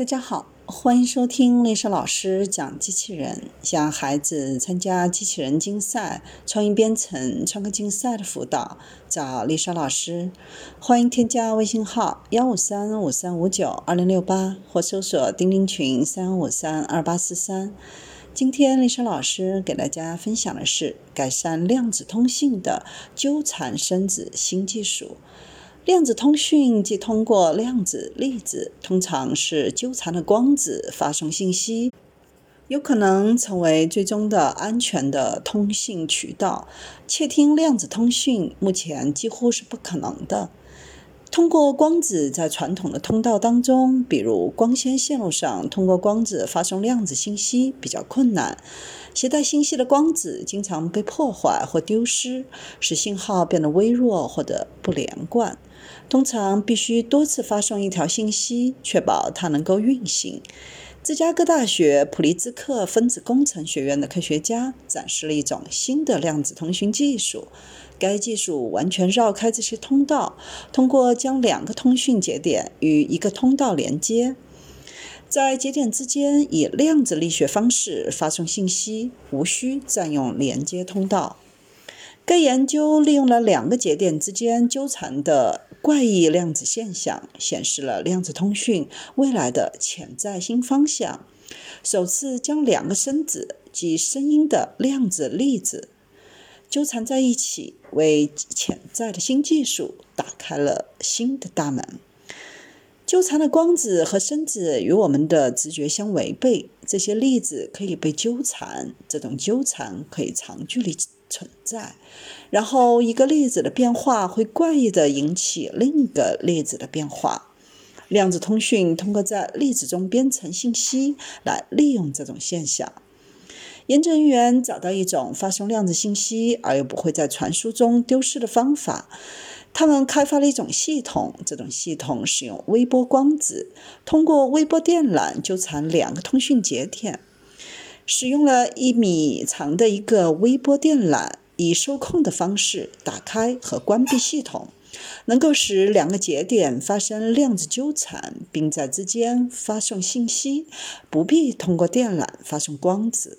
大家好，欢迎收听丽莎老师讲机器人，向孩子参加机器人竞赛、创意编程、创客竞赛的辅导，找丽莎老师。欢迎添加微信号幺五三五三五九二零六八，或搜索钉钉群三五三二八四三。今天丽莎老师给大家分享的是改善量子通信的纠缠生子新技术。量子通讯即通过量子粒子，通常是纠缠的光子发送信息，有可能成为最终的安全的通信渠道。窃听量子通讯目前几乎是不可能的。通过光子在传统的通道当中，比如光纤线路上，通过光子发送量子信息比较困难。携带信息的光子经常被破坏或丢失，使信号变得微弱或者不连贯。通常必须多次发送一条信息，确保它能够运行。芝加哥大学普利兹克分子工程学院的科学家展示了一种新的量子通讯技术。该技术完全绕开这些通道，通过将两个通讯节点与一个通道连接，在节点之间以量子力学方式发送信息，无需占用连接通道。该研究利用了两个节点之间纠缠的怪异量子现象，显示了量子通讯未来的潜在新方向。首次将两个声子及声音的量子粒子。纠缠在一起，为潜在的新技术打开了新的大门。纠缠的光子和声子与我们的直觉相违背，这些粒子可以被纠缠，这种纠缠可以长距离存在。然后，一个粒子的变化会怪异地引起另一个粒子的变化。量子通讯通过在粒子中编程信息来利用这种现象。研究人员找到一种发送量子信息而又不会在传输中丢失的方法。他们开发了一种系统，这种系统使用微波光子，通过微波电缆纠缠两个通讯节点。使用了一米长的一个微波电缆，以受控的方式打开和关闭系统，能够使两个节点发生量子纠缠，并在之间发送信息，不必通过电缆发送光子。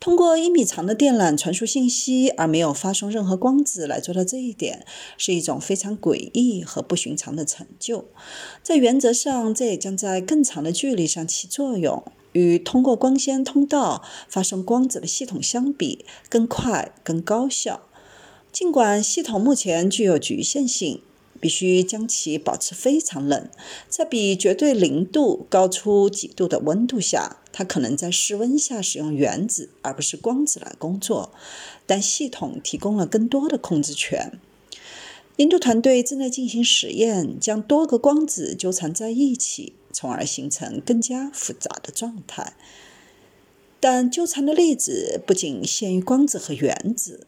通过一米长的电缆传输信息，而没有发送任何光子来做到这一点，是一种非常诡异和不寻常的成就。在原则上，这也将在更长的距离上起作用，与通过光纤通道发送光子的系统相比，更快、更高效。尽管系统目前具有局限性。必须将其保持非常冷，在比绝对零度高出几度的温度下，它可能在室温下使用原子而不是光子来工作，但系统提供了更多的控制权。研究团队正在进行实验，将多个光子纠缠在一起，从而形成更加复杂的状态。但纠缠的粒子不仅限于光子和原子。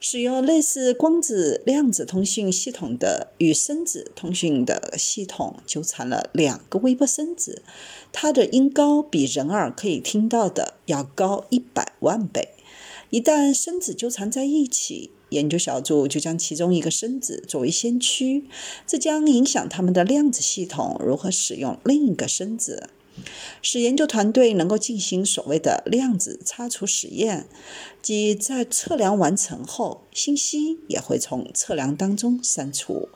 使用类似光子量子通讯系统的与声子通讯的系统纠缠了两个微波声子，它的音高比人耳可以听到的要高一百万倍。一旦声子纠缠在一起，研究小组就将其中一个声子作为先驱，这将影响他们的量子系统如何使用另一个声子。使研究团队能够进行所谓的量子擦除实验，即在测量完成后，信息也会从测量当中删除。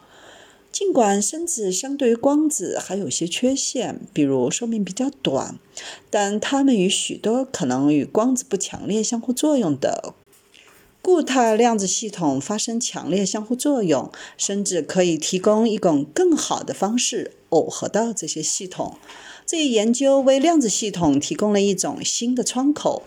尽管声子相对于光子还有些缺陷，比如寿命比较短，但它们与许多可能与光子不强烈相互作用的固态量子系统发生强烈相互作用，甚至可以提供一种更好的方式耦合到这些系统。这一研究为量子系统提供了一种新的窗口，